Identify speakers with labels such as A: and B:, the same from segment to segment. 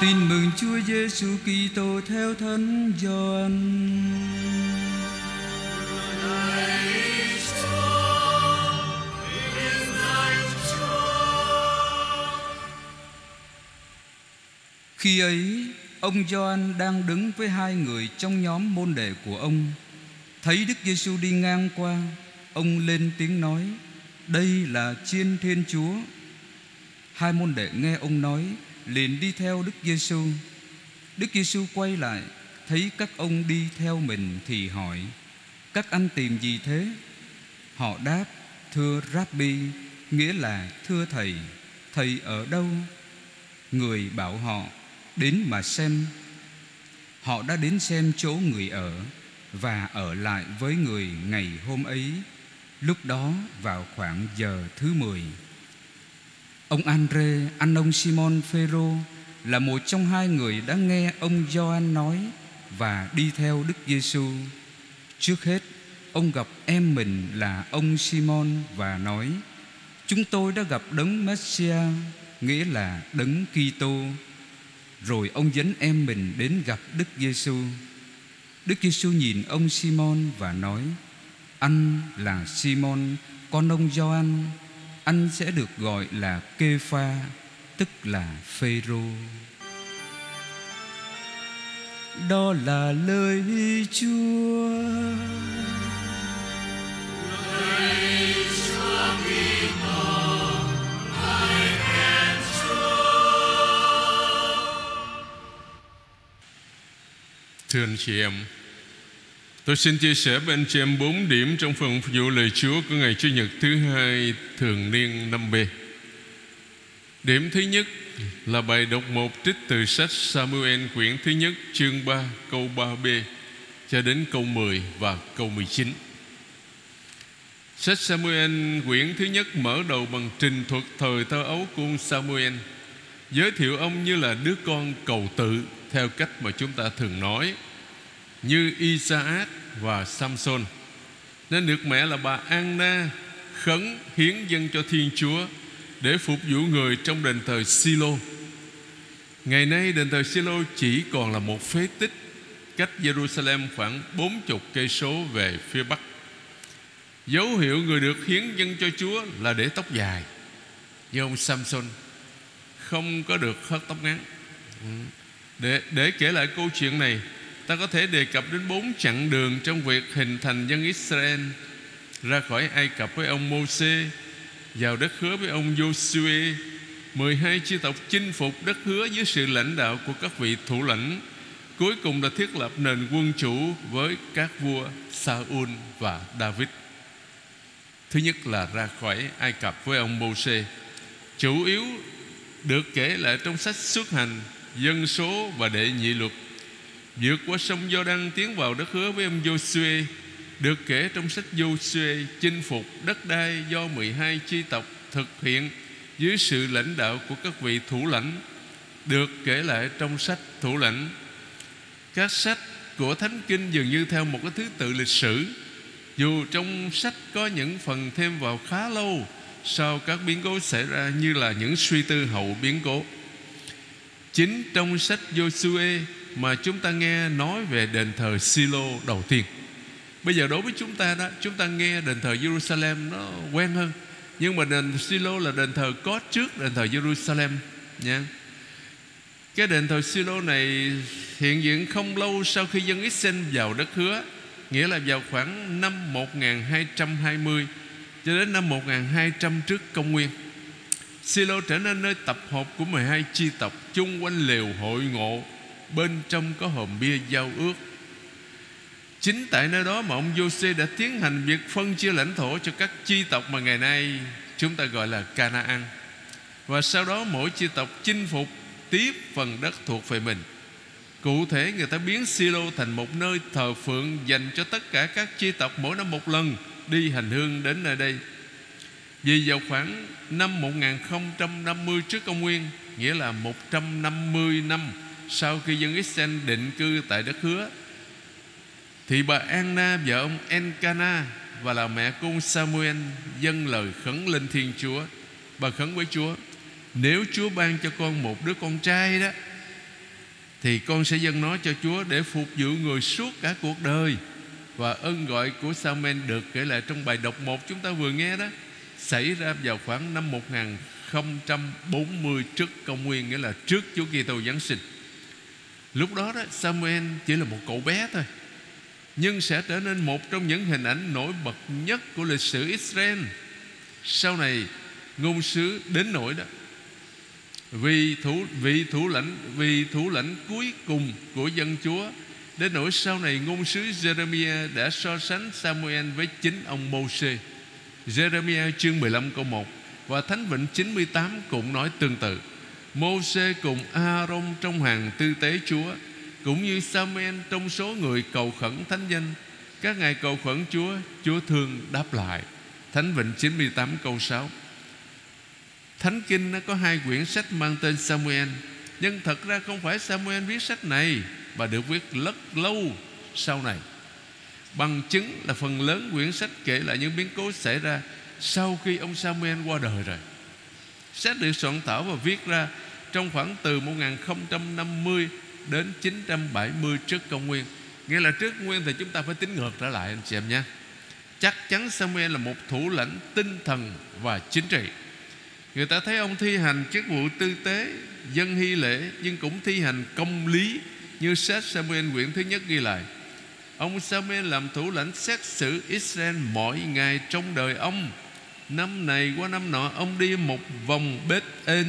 A: Tin mừng Chúa Giêsu Kitô theo Thánh Gioan. Khi ấy, ông Gioan đang đứng với hai người trong nhóm môn đệ của ông. Thấy Đức Giêsu đi ngang qua, ông lên tiếng nói: "Đây là Chiên Thiên Chúa." Hai môn đệ nghe ông nói, liền đi theo Đức Giêsu. Đức Giêsu quay lại, thấy các ông đi theo mình thì hỏi: "Các anh tìm gì thế?" Họ đáp: "Thưa Rabbi, nghĩa là thưa thầy, thầy ở đâu?" Người bảo họ: "Đến mà xem." Họ đã đến xem chỗ người ở và ở lại với người ngày hôm ấy. Lúc đó vào khoảng giờ thứ mười Ông Andre, anh ông Simon Phêrô là một trong hai người đã nghe ông Gioan nói và đi theo Đức Giêsu. Trước hết, ông gặp em mình là ông Simon và nói: "Chúng tôi đã gặp đấng Messiah, nghĩa là đấng Kitô." Rồi ông dẫn em mình đến gặp Đức Giêsu. Đức Giêsu nhìn ông Simon và nói: "Anh là Simon, con ông Gioan, anh sẽ được gọi là Kê-pha, tức là Phêrô." Đó là lời Chúa.
B: Thưa anh chị em Tôi xin chia sẻ với anh chị em bốn điểm trong phần phục vụ lời Chúa của ngày Chủ nhật thứ hai thường niên năm B. Điểm thứ nhất là bài đọc một trích từ sách Samuel quyển thứ nhất chương 3 câu 3b cho đến câu 10 và câu 19. Sách Samuel quyển thứ nhất mở đầu bằng trình thuật thời thơ ấu của ông Samuel, giới thiệu ông như là đứa con cầu tự theo cách mà chúng ta thường nói, như Isaac và Samson nên được mẹ là bà Anna khấn hiến dân cho Thiên Chúa để phục vụ người trong đền thờ Silo. Ngày nay đền thờ Silo chỉ còn là một phế tích cách Jerusalem khoảng 40 cây số về phía bắc. Dấu hiệu người được hiến dân cho Chúa là để tóc dài. Như ông Samson không có được hớt tóc ngắn. Ừ. Để để kể lại câu chuyện này, ta có thể đề cập đến bốn chặng đường trong việc hình thành dân Israel ra khỏi Ai Cập với ông Môsê, vào đất hứa với ông Joshua, 12 chi tộc chinh phục đất hứa dưới sự lãnh đạo của các vị thủ lãnh. Cuối cùng là thiết lập nền quân chủ với các vua Saul và David. Thứ nhất là ra khỏi Ai Cập với ông Môsê. Chủ yếu được kể lại trong sách xuất hành, dân số và đệ nhị luật vượt qua sông Do Đăng tiến vào đất hứa với ông Joshua được kể trong sách Joshua chinh phục đất đai do 12 chi tộc thực hiện dưới sự lãnh đạo của các vị thủ lãnh, được kể lại trong sách thủ lãnh. Các sách của thánh kinh dường như theo một cái thứ tự lịch sử, dù trong sách có những phần thêm vào khá lâu sau các biến cố xảy ra như là những suy tư hậu biến cố. Chính trong sách Joshua mà chúng ta nghe nói về đền thờ Silo đầu tiên. Bây giờ đối với chúng ta đó, chúng ta nghe đền thờ Jerusalem nó quen hơn. Nhưng mà đền Silo là đền thờ có trước đền thờ Jerusalem nha. Cái đền thờ Silo này hiện diện không lâu sau khi dân Israel vào đất hứa, nghĩa là vào khoảng năm 1220 cho đến năm 1200 trước công nguyên. Silo trở nên nơi tập hợp của 12 chi tộc chung quanh lều hội ngộ bên trong có hòm bia giao ước. Chính tại nơi đó mà ông Giô-xê đã tiến hành việc phân chia lãnh thổ cho các chi tộc mà ngày nay chúng ta gọi là Canaan. Và sau đó mỗi chi tộc chinh phục tiếp phần đất thuộc về mình. Cụ thể người ta biến Silo thành một nơi thờ phượng dành cho tất cả các chi tộc mỗi năm một lần đi hành hương đến nơi đây. Vì vào khoảng năm 1050 trước công nguyên, nghĩa là 150 năm sau khi dân Israel định cư tại đất hứa, thì bà Anna vợ ông Encana và là mẹ của ông Samuel dâng lời khấn lên Thiên Chúa bà khấn với Chúa, nếu Chúa ban cho con một đứa con trai đó, thì con sẽ dâng nó cho Chúa để phục vụ người suốt cả cuộc đời và ân gọi của Samuel được kể lại trong bài đọc 1 chúng ta vừa nghe đó, xảy ra vào khoảng năm 1040 trước công nguyên, nghĩa là trước Chúa Kitô Giáng sinh. Lúc đó đó, Samuel chỉ là một cậu bé thôi, nhưng sẽ trở nên một trong những hình ảnh nổi bật nhất của lịch sử Israel. Sau này, ngôn sứ đến nỗi đó, vì thủ vị thủ lãnh, vì thủ lãnh cuối cùng của dân Chúa, đến nỗi sau này ngôn sứ Jeremiah đã so sánh Samuel với chính ông Moses. Jeremiah chương 15 câu 1 và Thánh Vịnh 98 cũng nói tương tự. Môsê cùng Aaron trong hàng tư tế Chúa, cũng như Samuel trong số người cầu khẩn thánh danh. Các ngài cầu khẩn Chúa Chúa thương đáp lại. Thánh Vịnh 98 câu 6 Thánh Kinh nó có hai quyển sách mang tên Samuel, Nhưng thật ra không phải Samuel viết sách này Mà được viết rất lâu sau này. Bằng chứng là phần lớn quyển sách kể lại những biến cố xảy ra Sau khi ông Samuel qua đời rồi. Sách được soạn thảo và viết ra Trong khoảng từ 1050 đến 970 trước công nguyên. Nghĩa là trước nguyên thì chúng ta phải tính ngược trở lại, anh chị em nhé. Chắc chắn Samuel là một thủ lãnh tinh thần và chính trị. Người ta thấy ông thi hành chức vụ tư tế, Dân hy lễ, Nhưng cũng thi hành công lý Như sách Samuel quyển thứ nhất ghi lại. Ông Samuel làm thủ lãnh xét xử Israel mỗi ngày trong đời ông. Năm này qua năm nọ, Ông đi một vòng Beth En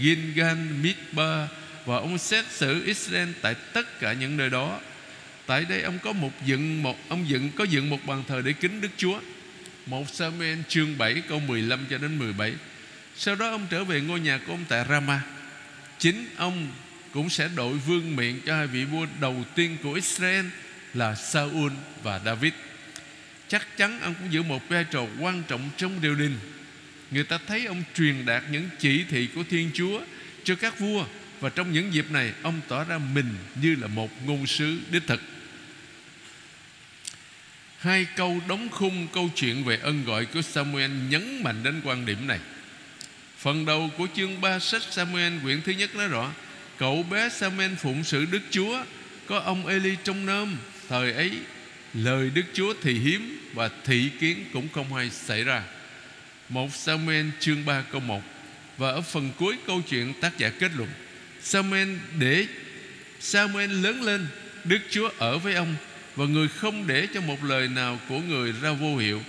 B: Gilgal Midbar Và ông xét xử Israel Tại tất cả những nơi đó. Tại đây ông có một dựng một, Ông dựng, có dựng một bàn thờ để kính Đức Chúa. Một Samuel chương 7 câu 15 cho đến 17 Sau đó ông trở về ngôi nhà của ông tại Rama. Chính ông cũng sẽ đội vương miện cho hai vị vua đầu tiên của Israel là Saul và David. Chắc chắn ông cũng giữ một vai trò quan trọng trong triều đình. Người ta thấy ông truyền đạt những chỉ thị của Thiên Chúa cho các vua, và trong những dịp này, ông tỏ ra mình như là một ngôn sứ đích thực. Hai câu đóng khung câu chuyện về ân gọi của Samuel nhấn mạnh đến quan điểm này. Phần đầu của chương 3 sách Samuel, quyển thứ nhất nói rõ, Cậu bé Samuel phụng sự Đức Chúa, Có ông Eli trong nôm Thời ấy lời Đức Chúa thì hiếm Và thị kiến cũng không hay xảy ra. Một Samuel chương 3 câu 1 Và ở phần cuối câu chuyện tác giả kết luận Samuel để Samuel lớn lên, Đức Chúa ở với ông Và người không để cho một lời nào của người ra vô hiệu.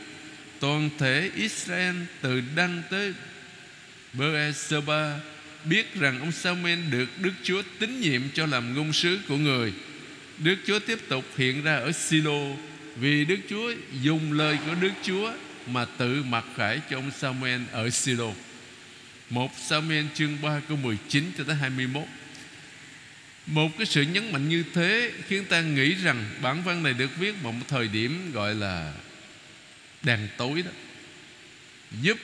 B: Toàn thể Israel từ đăng tới Beersheba biết rằng ông Samuel được Đức Chúa tín nhiệm cho làm ngôn sứ của người. Đức Chúa tiếp tục hiện ra ở Silo vì Đức Chúa dùng lời của Đức Chúa mà tự mặc khải cho ông Samuel ở Silo. Một Samuel chương 3 câu 19 cho tới 21 Một cái sự nhấn mạnh như thế Khiến ta nghĩ rằng bản văn này được viết vào một thời điểm gọi là Đèn tối đó, Giúp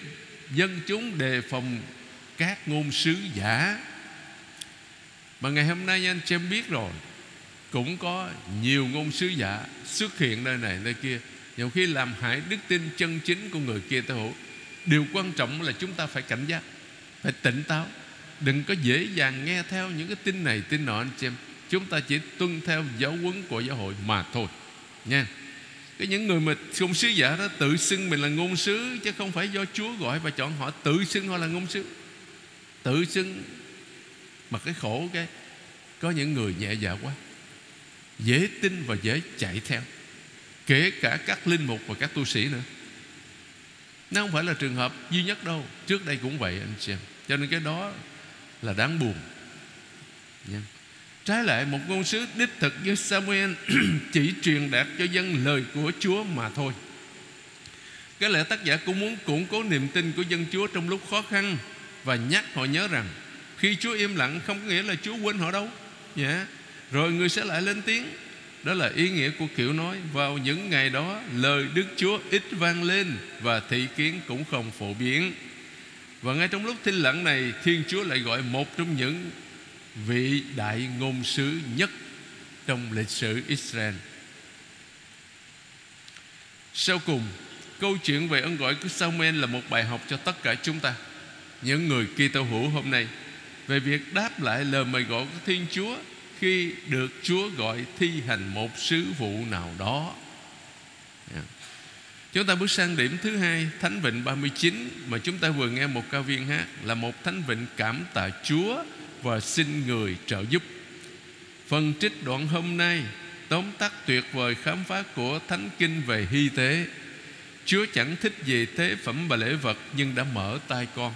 B: dân chúng đề phòng các ngôn sứ giả mà ngày hôm nay anh chị em biết rồi cũng có nhiều ngôn sứ giả xuất hiện nơi này, nơi kia. Nhiều khi làm hại đức tin chân chính của người kia tới hữu điều quan trọng là chúng ta phải cảnh giác, phải tỉnh táo. Đừng có dễ dàng nghe theo những cái tin này, tin nọ, anh chị em. Chúng ta chỉ tuân theo giáo huấn của giáo hội mà thôi. Nha. Cái những người mà ngôn sứ giả đó tự xưng mình là ngôn sứ, chứ không phải do Chúa gọi và chọn họ. Tự xưng họ là ngôn sứ. Tự xưng mà cái khổ cái, có những người nhẹ dạ quá dễ tin và dễ chạy theo, kể cả các linh mục và các tu sĩ nữa. Nó không phải là trường hợp duy nhất đâu, trước đây cũng vậy anh xem cho nên cái đó là đáng buồn. Nha. Trái lại, một ngôn sứ đích thực như Samuel Chỉ truyền đạt cho dân lời của Chúa mà thôi. Cái lẽ tác giả cũng muốn củng cố niềm tin của dân Chúa trong lúc khó khăn Và nhắc họ nhớ rằng Khi Chúa im lặng không có nghĩa là Chúa quên họ đâu. Yeah. Rồi người sẽ lại lên tiếng. Đó là ý nghĩa của kiểu nói. Vào những ngày đó Lời Đức Chúa ít vang lên Và thị kiến cũng không phổ biến. Và ngay trong lúc thinh lặng này Thiên Chúa lại gọi một trong những vị đại ngôn sứ nhất trong lịch sử Israel. Sau cùng, câu chuyện về ân gọi của Samuel là một bài học cho tất cả chúng ta, những người Kitô hữu hôm nay về việc đáp lại lời mời gọi của Thiên Chúa khi được Chúa gọi thi hành một sứ vụ nào đó. Dạ. Chúng ta bước sang điểm thứ hai, Thánh Vịnh 39 Mà chúng ta vừa nghe một ca viên hát Là một Thánh Vịnh cảm tạ Chúa Và xin người trợ giúp. Phần trích đoạn hôm nay Tóm tắt tuyệt vời khám phá của Thánh Kinh về hy tế. Chúa chẳng thích gì tế phẩm và lễ vật Nhưng đã mở tay con.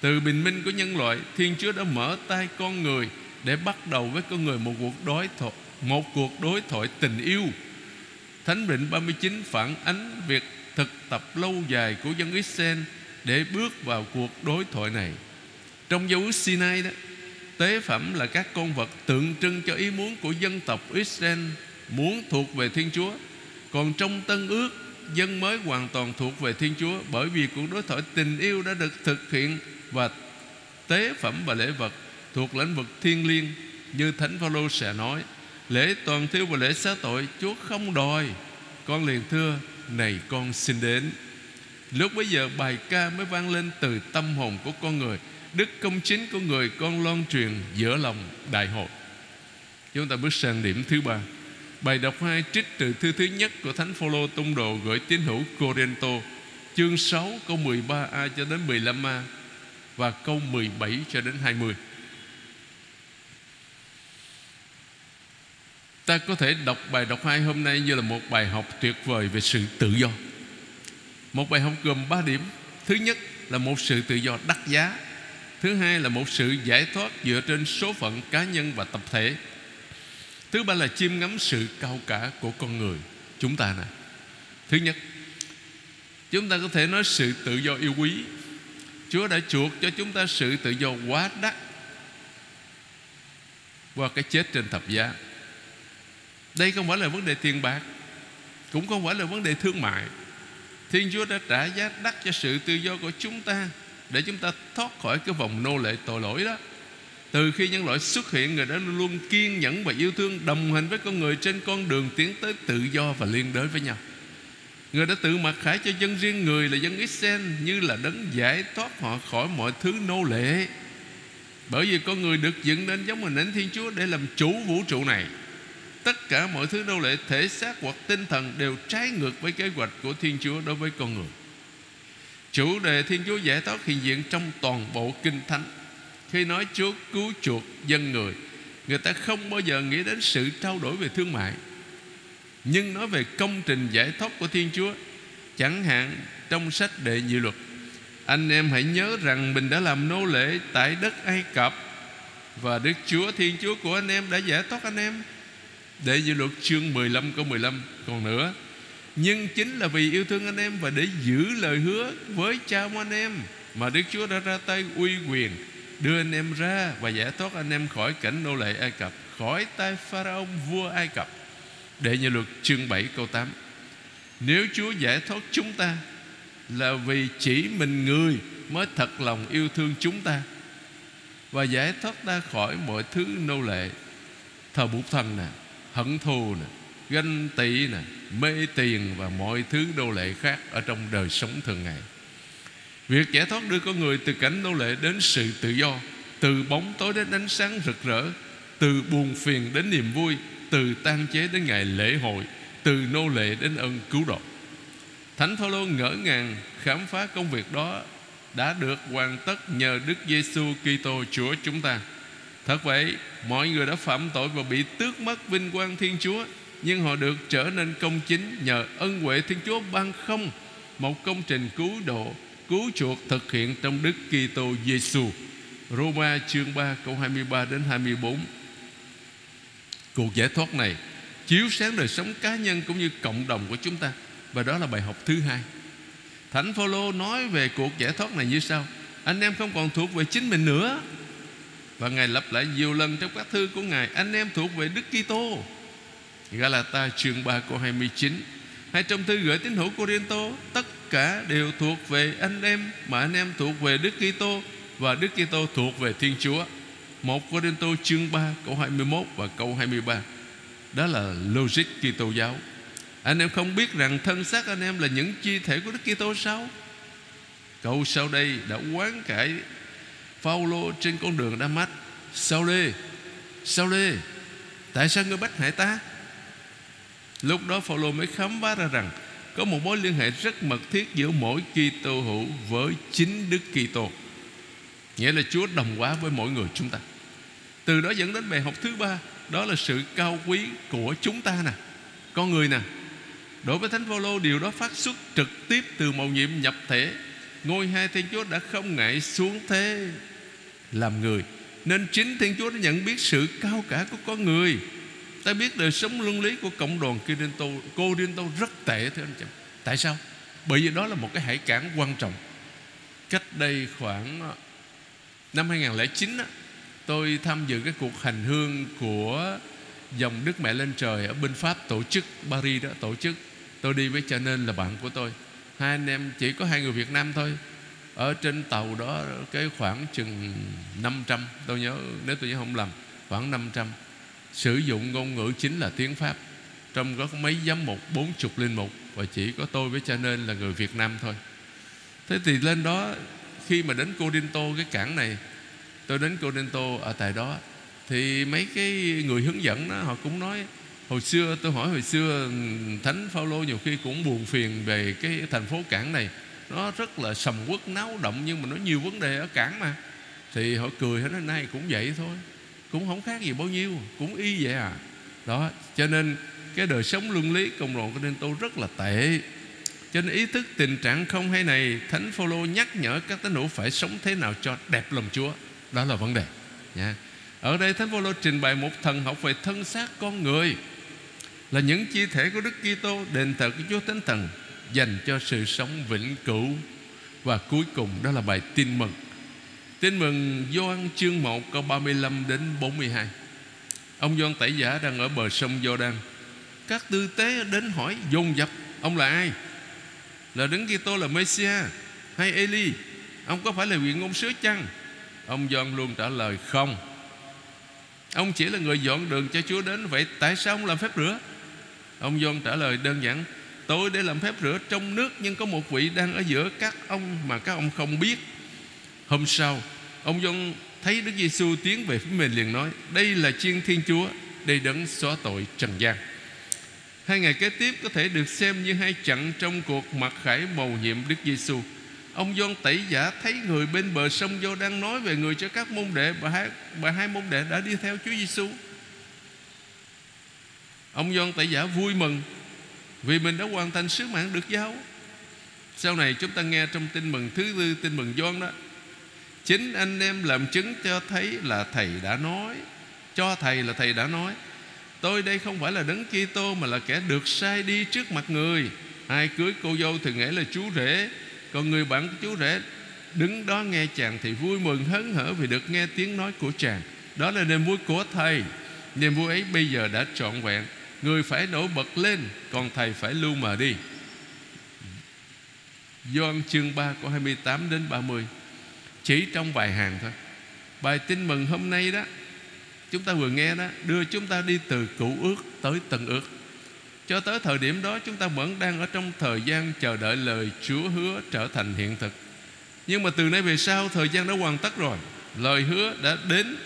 B: Từ bình minh của nhân loại, Thiên Chúa đã mở tay con người để bắt đầu với con người một cuộc đối thoại Một cuộc đối thoại tình yêu Thánh Vịnh 39 phản ánh việc thực tập lâu dài của dân Israel để bước vào cuộc đối thoại này. Trong dấu ước Sinai đó, tế phẩm là các con vật tượng trưng cho ý muốn của dân tộc Israel muốn thuộc về Thiên Chúa. Còn trong Tân ước, dân mới hoàn toàn thuộc về Thiên Chúa bởi vì cuộc đối thoại tình yêu đã được thực hiện và tế phẩm và lễ vật thuộc lĩnh vực thiên liêng, như Thánh Phaolô sẽ nói, Lễ toàn thiêu và lễ xá tội, Chúa không đòi. Con liền thưa, Này con xin đến. Lúc bấy giờ bài ca mới vang lên từ tâm hồn của con người, Đức công chính của người con loan truyền giữa lòng đại hội. Chúng ta bước sang điểm thứ ba. Bài đọc hai trích từ thư thứ nhất của Thánh Phaolô Tông Đồ gửi tín hữu Corinto, Chương 6 câu 13A cho đến 15A Và câu 17 cho đến 20 Ta có thể đọc bài đọc hai hôm nay như là một bài học tuyệt vời về sự tự do. Một bài học gồm ba điểm. Thứ nhất là một sự tự do đắt giá. Thứ hai là một sự giải thoát dựa trên số phận cá nhân và tập thể. Thứ ba là chiêm ngắm sự cao cả của con người. Chúng ta nè. Thứ nhất, Chúng ta có thể nói sự tự do yêu quý. Chúa đã chuộc cho chúng ta sự tự do quá đắt Qua cái chết trên thập giá đây không phải là vấn đề tiền bạc, Cũng không phải là vấn đề thương mại. Thiên Chúa đã trả giá đắt cho sự tự do của chúng ta Để chúng ta thoát khỏi cái vòng nô lệ tội lỗi đó. Từ khi nhân loại xuất hiện, Người đã luôn kiên nhẫn và yêu thương, Đồng hành với con người trên con đường Tiến tới tự do và liên đới với nhau. Người đã tự mặc khải cho dân riêng người là dân Israel, Như là đấng giải thoát họ khỏi mọi thứ nô lệ. Bởi vì con người được dựng nên giống hình ảnh Thiên Chúa Để làm chủ vũ trụ này tất cả mọi thứ nô lệ thể xác hoặc tinh thần đều trái ngược với kế hoạch của Thiên Chúa đối với con người. Chủ đề Thiên Chúa giải thoát hiện diện trong toàn bộ kinh thánh. Khi nói Chúa cứu chuộc dân người, người ta không bao giờ nghĩ đến sự trao đổi về thương mại. Nhưng nói về công trình giải thoát của Thiên Chúa, chẳng hạn trong sách đệ nhị luật, anh em hãy nhớ rằng mình đã làm nô lệ tại đất Ai Cập và Đức Chúa Thiên Chúa của anh em đã giải thoát anh em để dự luật chương 15 câu 15 Còn nữa. Nhưng chính là vì yêu thương anh em Và để giữ lời hứa với cha anh em Mà Đức Chúa đã ra tay uy quyền, Đưa anh em ra Và giải thoát anh em khỏi cảnh nô lệ Ai Cập, Khỏi tay Pharaon vua Ai Cập. Để như luật chương 7 câu 8 Nếu Chúa giải thoát chúng ta Là vì chỉ mình người Mới thật lòng yêu thương chúng ta Và giải thoát ta khỏi mọi thứ nô lệ. Thờ bụt thần nè hận thù nè, ganh tị nè, mê tiền và mọi thứ nô lệ khác ở trong đời sống thường ngày. Việc giải thoát đưa con người từ cảnh nô lệ đến sự tự do, từ bóng tối đến ánh sáng rực rỡ, từ buồn phiền đến niềm vui, từ tan chế đến ngày lễ hội, từ nô lệ đến ơn cứu độ. Thánh phaolô ngỡ ngàng khám phá công việc đó đã được hoàn tất nhờ đức giêsu kitô chúa chúng ta. Thật vậy, Mọi người đã phạm tội và bị tước mất vinh quang Thiên Chúa, Nhưng họ được trở nên công chính Nhờ ân huệ Thiên Chúa ban không Một công trình cứu độ, Cứu chuộc thực hiện trong Đức Kitô Giêsu. Roma chương 3 câu 23 đến 24 Cuộc giải thoát này Chiếu sáng đời sống cá nhân Cũng như cộng đồng của chúng ta, Và đó là bài học thứ hai. Thánh Phaolô nói về cuộc giải thoát này như sau Anh em không còn thuộc về chính mình nữa và Ngài lặp lại nhiều lần trong các thư của Ngài. Anh em thuộc về Đức Kitô. Galata chương 3 câu 29 Hay trong thư gửi tín hữu Corinto, Tất cả đều thuộc về anh em, Mà anh em thuộc về Đức Kitô, Và Đức Kitô thuộc về Thiên Chúa. 1 Corinto chương 3 câu 21 và câu 23 Đó là logic Kitô giáo. Anh em không biết rằng thân xác anh em là những chi thể của Đức Kitô sao? Câu sau đây đã quán cải Phaolô trên con đường Đa-mách Sao lê Sao lê Tại sao ngươi bắt hại ta Lúc đó Phaolô mới khám phá ra rằng có một mối liên hệ rất mật thiết giữa mỗi Kitô hữu với chính Đức Kitô. Nghĩa là Chúa đồng hóa với mỗi người chúng ta. Từ đó dẫn đến bài học thứ ba, đó là sự cao quý của chúng ta nè, con người nè. Đối với Thánh Phaolô điều đó phát xuất trực tiếp từ mầu nhiệm nhập thể. Ngôi hai Thiên Chúa đã không ngại xuống thế làm người. Nên chính Thiên Chúa đã nhận biết sự cao cả của con người. Ta biết đời sống luân lý của cộng đoàn Corinto Corinto rất tệ thưa anh chị. Tại sao? Bởi vì đó là một cái hải cảng quan trọng. Cách đây khoảng ờ, năm 2009 á, Tôi tham dự cái cuộc hành hương của dòng Đức Mẹ lên trời ở bên Pháp tổ chức Paris đó tổ chức. Tôi đi với cha nên là bạn của tôi. Hai anh em chỉ có hai người Việt Nam thôi ở trên tàu đó cái khoảng chừng 500 tôi nhớ, nếu tôi nhớ không lầm, khoảng 500 sử dụng ngôn ngữ chính là tiếng Pháp, trong đó có mấy giám mục, bốn chục linh mục, và chỉ có tôi với cha nên là người Việt Nam thôi. Thế thì lên đó, khi mà đến Corinto, cái cảng này, tôi đến Corinto ở tại đó, thì mấy cái người hướng dẫn đó, họ cũng nói, hồi xưa, tôi hỏi hồi xưa thánh Phaolô nhiều khi cũng buồn phiền về cái thành phố cảng này nó rất là sầm uất, náo động, nhưng mà nó nhiều vấn đề ở cảng mà. Thì họ cười nói, nay cũng vậy thôi, cũng không khác gì bao nhiêu, cũng y vậy à. Đó, cho nên cái đời sống luân lý cộng đoàn của nên tôi rất là tệ. Cho nên ý thức tình trạng không hay này, Thánh Phaolô nhắc nhở các tín hữu phải sống thế nào cho đẹp lòng Chúa. Đó là vấn đề. Nha. Ở đây Thánh Phaolô trình bày một thần học về thân xác con người, Là những chi thể của Đức Kitô, đền thờ của Chúa Thánh Thần. Dành cho sự sống vĩnh cửu Và cuối cùng đó là bài tin mừng Tin mừng Gioan chương 1 câu 35 đến 42 Ông Gioan tẩy giả đang ở bờ sông Giođan Các tư tế đến hỏi dồn dập, Ông là ai? Là Đấng Kitô, là Messia hay Eli? Ông có phải là vị ngôn sứ chăng? Ông Gioan luôn trả lời, không Ông chỉ là người dọn đường cho Chúa đến, Vậy tại sao ông làm phép rửa? Ông Gioan trả lời đơn giản Tôi để làm phép rửa trong nước Nhưng có một vị đang ở giữa các ông Mà các ông không biết Hôm sau Ông John thấy Đức Giêsu tiến về phía mình liền nói Đây là chiên Thiên Chúa Đây đấng xóa tội trần gian Hai ngày kế tiếp có thể được xem như hai chặng trong cuộc mặc khải mầu nhiệm Đức Giêsu. Ông John tẩy giả thấy người bên bờ sông vô đang nói về người cho các môn đệ và hai, và hai môn đệ đã đi theo Chúa Giêsu. Ông John tẩy giả vui mừng vì mình đã hoàn thành sứ mạng được giao. Sau này chúng ta nghe trong tin mừng thứ tư, tin mừng Doan đó, Chính anh em làm chứng cho thấy là thầy đã nói, Cho thầy là thầy đã nói, Tôi đây không phải là đấng Kitô Mà là kẻ được sai đi trước mặt người. Ai cưới cô dâu thì nghĩ là chú rể, Còn người bạn của chú rể Đứng đó nghe chàng thì vui mừng, hớn hở Vì được nghe tiếng nói của chàng. Đó là niềm vui của thầy. Niềm vui ấy bây giờ đã trọn vẹn. Người phải nổi bật lên, Còn thầy phải lưu mà đi. Gioan chương 3 câu 28 đến 30 chỉ trong vài hàng thôi. Bài tin mừng hôm nay đó, Chúng ta vừa nghe đó, Đưa chúng ta đi từ cũ ước tới tận ước. Cho tới thời điểm đó, Chúng ta vẫn đang ở trong thời gian Chờ đợi lời Chúa hứa trở thành hiện thực. Nhưng mà từ nay về sau, Thời gian đã hoàn tất rồi. Lời hứa đã đến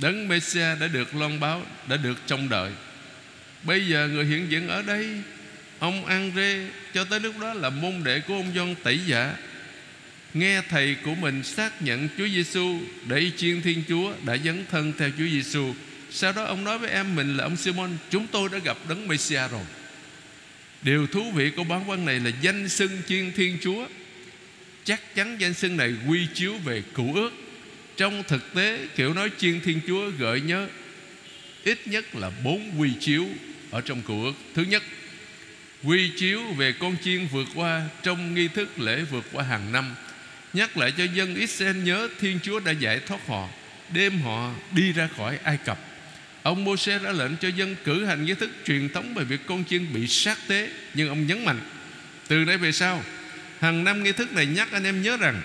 B: Đấng Messia đã được loan báo Đã được trông đợi Bây giờ người hiện diện ở đây Ông Andre cho tới lúc đó là môn đệ của ông John Tẩy Giả nghe thầy của mình xác nhận Chúa Giêsu để chiên Thiên Chúa đã dấn thân theo Chúa Giêsu. Sau đó ông nói với em mình là ông Simon, chúng tôi đã gặp đấng Messia rồi. Điều thú vị của bản văn này là danh xưng chiên Thiên Chúa. Chắc chắn danh xưng này quy chiếu về cựu ước. Trong thực tế kiểu nói chiên Thiên Chúa gợi nhớ ít nhất là bốn quy chiếu ở trong cựu ước. Thứ nhất, quy chiếu về con chiên vượt qua trong nghi thức lễ vượt qua hàng năm Nhắc lại cho dân Israel nhớ Thiên Chúa đã giải thoát họ Đêm họ đi ra khỏi Ai Cập Ông Moses đã lệnh cho dân cử hành nghi thức truyền thống về việc con chiên bị sát tế Nhưng ông nhấn mạnh Từ đây về sau Hàng năm nghi thức này nhắc anh em nhớ rằng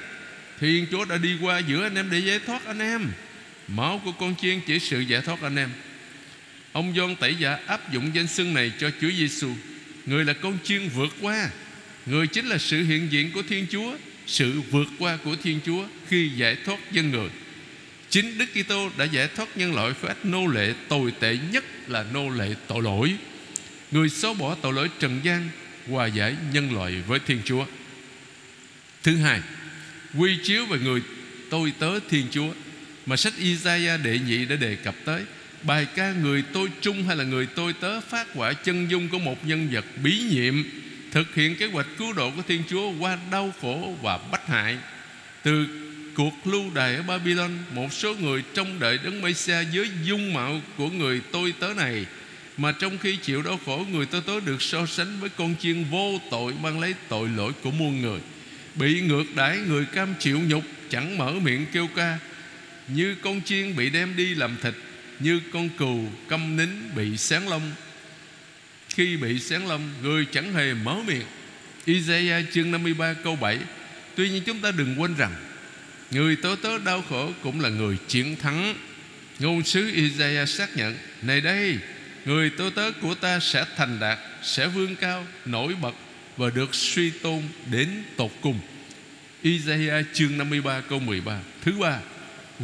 B: Thiên Chúa đã đi qua giữa anh em để giải thoát anh em Máu của con chiên chỉ sự giải thoát anh em Ông John tẩy giả áp dụng danh xưng này cho Chúa Giêsu Người là con chiên vượt qua Người chính là sự hiện diện của Thiên Chúa sự vượt qua của Thiên Chúa khi giải thoát dân người. Chính Đức Kitô đã giải thoát nhân loại khỏi ách nô lệ tồi tệ nhất là nô lệ tội lỗi. Người xóa bỏ tội lỗi trần gian, hòa giải nhân loại với Thiên Chúa. Thứ hai, quy chiếu về người tôi tớ Thiên Chúa mà sách Isaiah đệ nhị đã đề cập tới. Bài ca người tôi trung hay là người tôi tớ phát quả chân dung của một nhân vật bí nhiệm thực hiện kế hoạch cứu độ của Thiên Chúa qua đau khổ và bách hại. Từ cuộc lưu đày ở Babylon, một số người trông đợi đấng Messiah dưới dung mạo của người tôi tớ này mà trong khi chịu đau khổ người tôi tớ được so sánh với con chiên vô tội mang lấy tội lỗi của muôn người bị ngược đãi người cam chịu nhục chẳng mở miệng kêu ca. Như con chiên bị đem đi làm thịt như con cừu câm nín bị sáng lông. Khi bị sáng lông người chẳng hề mở miệng. Isaiah chương 53 câu 7 Tuy nhiên chúng ta đừng quên rằng Người tớ tớ đau khổ cũng là người chiến thắng. Ngôn sứ Isaiah xác nhận Này đây Người tớ tớ của ta sẽ thành đạt Sẽ vươn cao, nổi bật và được suy tôn đến tột cùng. Isaiah chương 53 câu 13 Thứ ba,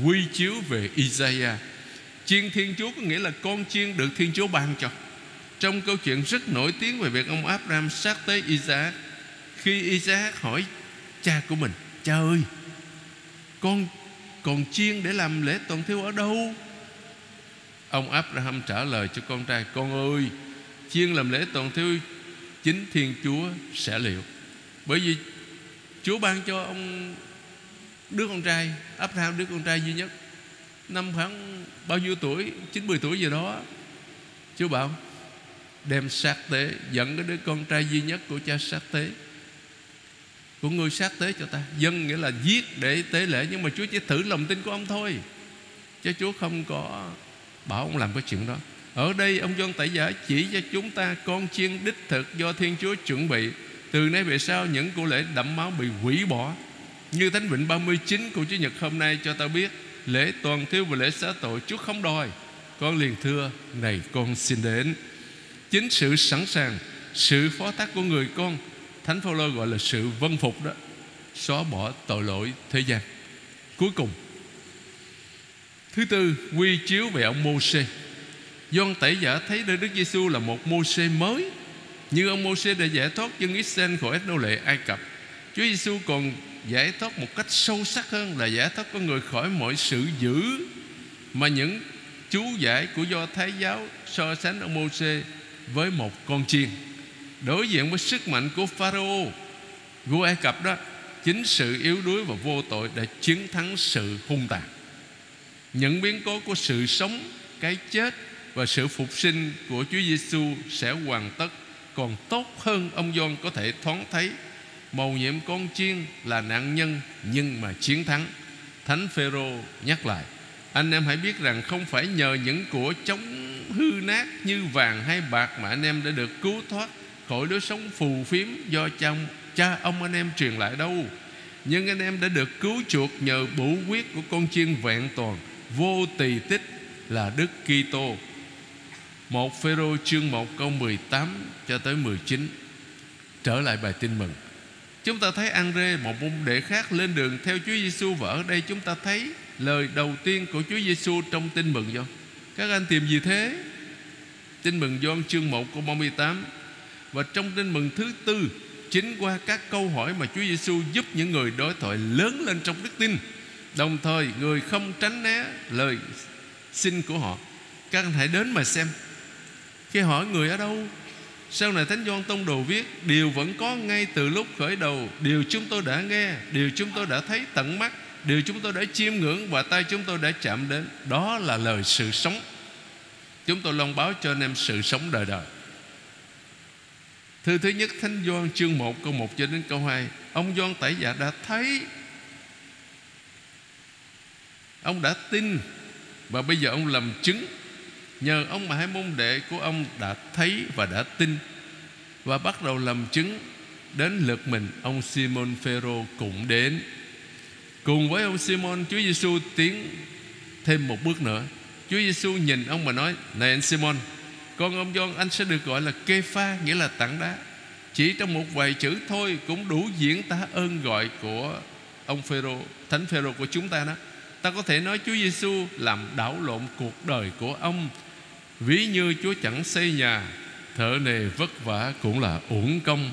B: Quy chiếu về Isaiah. Chiên Thiên Chúa có nghĩa là con chiên được Thiên Chúa ban cho. Trong câu chuyện rất nổi tiếng về việc ông Abraham sát tới Isaac, Khi Isaac hỏi cha của mình, Cha ơi, Con, còn chiên để làm lễ toàn thiêu ở đâu? Ông Abraham trả lời cho con trai, Con ơi, Chiên làm lễ toàn thiêu Chính Thiên Chúa sẽ liệu. Bởi vì Chúa ban cho ông Đứa con trai, Abraham đứa con trai duy nhất. Năm khoảng bao nhiêu tuổi? 90 tuổi gì đó. Chúa bảo, Đem sát tế, Dẫn cái đứa con trai duy nhất của cha sát tế, Của người sát tế cho ta. Dân nghĩa là giết để tế lễ, Nhưng mà Chúa chỉ thử lòng tin của ông thôi. Chứ Chúa không có Bảo ông làm cái chuyện đó. Ở đây, ông John Tẩy Giả chỉ cho chúng ta Con chiên đích thực do Thiên Chúa chuẩn bị. Từ nay về sau, những của lễ đẫm máu bị hủy bỏ. Như Thánh Vịnh 39 của Chúa Nhật hôm nay cho ta biết, Lễ toàn thiêu và lễ xá tội Chúa không đòi. Con liền thưa, Này con xin đến. Chính sự sẵn sàng, Sự phó thác của người con, Thánh Phaolô gọi là sự vân phục đó, Xóa bỏ tội lỗi thế gian. Cuối cùng, Thứ tư quy chiếu về ông Mô-xê Doan tẩy giả thấy Đức Giêsu là một Mô-xê mới. Như ông Mô-xê đã giải thoát dân Israel khỏi nô lệ Ai Cập. Chúa Giêsu còn giải thoát một cách sâu sắc hơn là giải thoát con người khỏi mọi sự dữ mà những chú giải của do thái giáo so sánh ông Mô-xê với một con chiên. Đối diện với sức mạnh của Pharaoh vua Ai Cập đó, chính sự yếu đuối và vô tội đã chiến thắng sự hung tàn. Những biến cố của sự sống, cái chết và sự phục sinh của Chúa Giêsu sẽ hoàn tất. Còn tốt hơn ông John có thể thoáng thấy mầu nhiệm con chiên là nạn nhân nhưng mà chiến thắng. Thánh phêrô nhắc lại anh em hãy biết rằng không phải nhờ những của chống hư nát như vàng hay bạc mà anh em đã được cứu thoát khỏi lối sống phù phiếm do cha, cha ông anh em truyền lại đâu. Nhưng anh em đã được cứu chuộc nhờ bổ quyết của con chiên vẹn toàn vô tỳ tích là Đức Kitô. Một Phêrô chương 1 câu 18 cho tới 19. Trở lại bài tin mừng. Chúng ta thấy Andre một môn đệ khác lên đường theo Chúa Giêsu và ở đây chúng ta thấy lời đầu tiên của Chúa Giêsu trong tin mừng do Các anh tìm gì thế? Tin mừng Gioan chương 1 câu 38 Và trong tin mừng thứ tư, Chính qua các câu hỏi mà Chúa Giêsu giúp những người đối thoại lớn lên trong đức tin Đồng thời, người không tránh né lời xin của họ Các anh hãy đến mà xem khi hỏi người ở đâu? Sau này Thánh Doan Tông Đồ viết, Điều vẫn có ngay từ lúc khởi đầu, Điều chúng tôi đã nghe, Điều chúng tôi đã thấy tận mắt, Điều chúng tôi đã chiêm ngưỡng Và tay chúng tôi đã chạm đến. Đó là lời sự sống. Chúng tôi long báo cho anh em sự sống đời đời. Thư thứ nhất, Thánh Doan chương 1 câu 1 cho đến câu 2 Ông Doan Tẩy Dạ đã thấy. Ông đã tin. Và bây giờ ông làm chứng. Nhờ ông mà hai môn đệ của ông đã thấy và đã tin Và bắt đầu làm chứng. Đến lượt mình, Ông Simon Phêrô cũng đến. Cùng với ông Simon, Chúa Giêsu tiến thêm một bước nữa. Chúa Giêsu nhìn ông mà nói, Này anh Simon, Con ông John anh sẽ được gọi là kê pha Nghĩa là tảng đá. Chỉ trong một vài chữ thôi Cũng đủ diễn tả ơn gọi của Ông Phêrô, Thánh Phêrô của chúng ta đó. Ta có thể nói Chúa Giêsu làm đảo lộn cuộc đời của ông Ví như Chúa chẳng xây nhà, Thợ nề vất vả cũng là uổng công.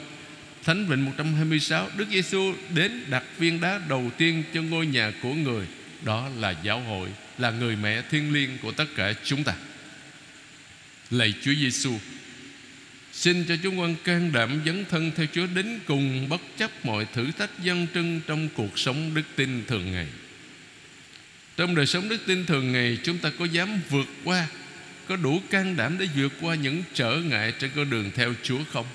B: Thánh Vịnh 126 Đức Giêsu đến đặt viên đá đầu tiên cho ngôi nhà của người. Đó là giáo hội, Là người mẹ thiên liêng của tất cả chúng ta. Lạy Chúa Giêsu, Xin cho chúng con can đảm dấn thân theo Chúa đến cùng Bất chấp mọi thử thách dân trưng Trong cuộc sống đức tin thường ngày. Trong đời sống đức tin thường ngày, Chúng ta có dám vượt qua có đủ can đảm để vượt qua những trở ngại Trên con đường theo Chúa không?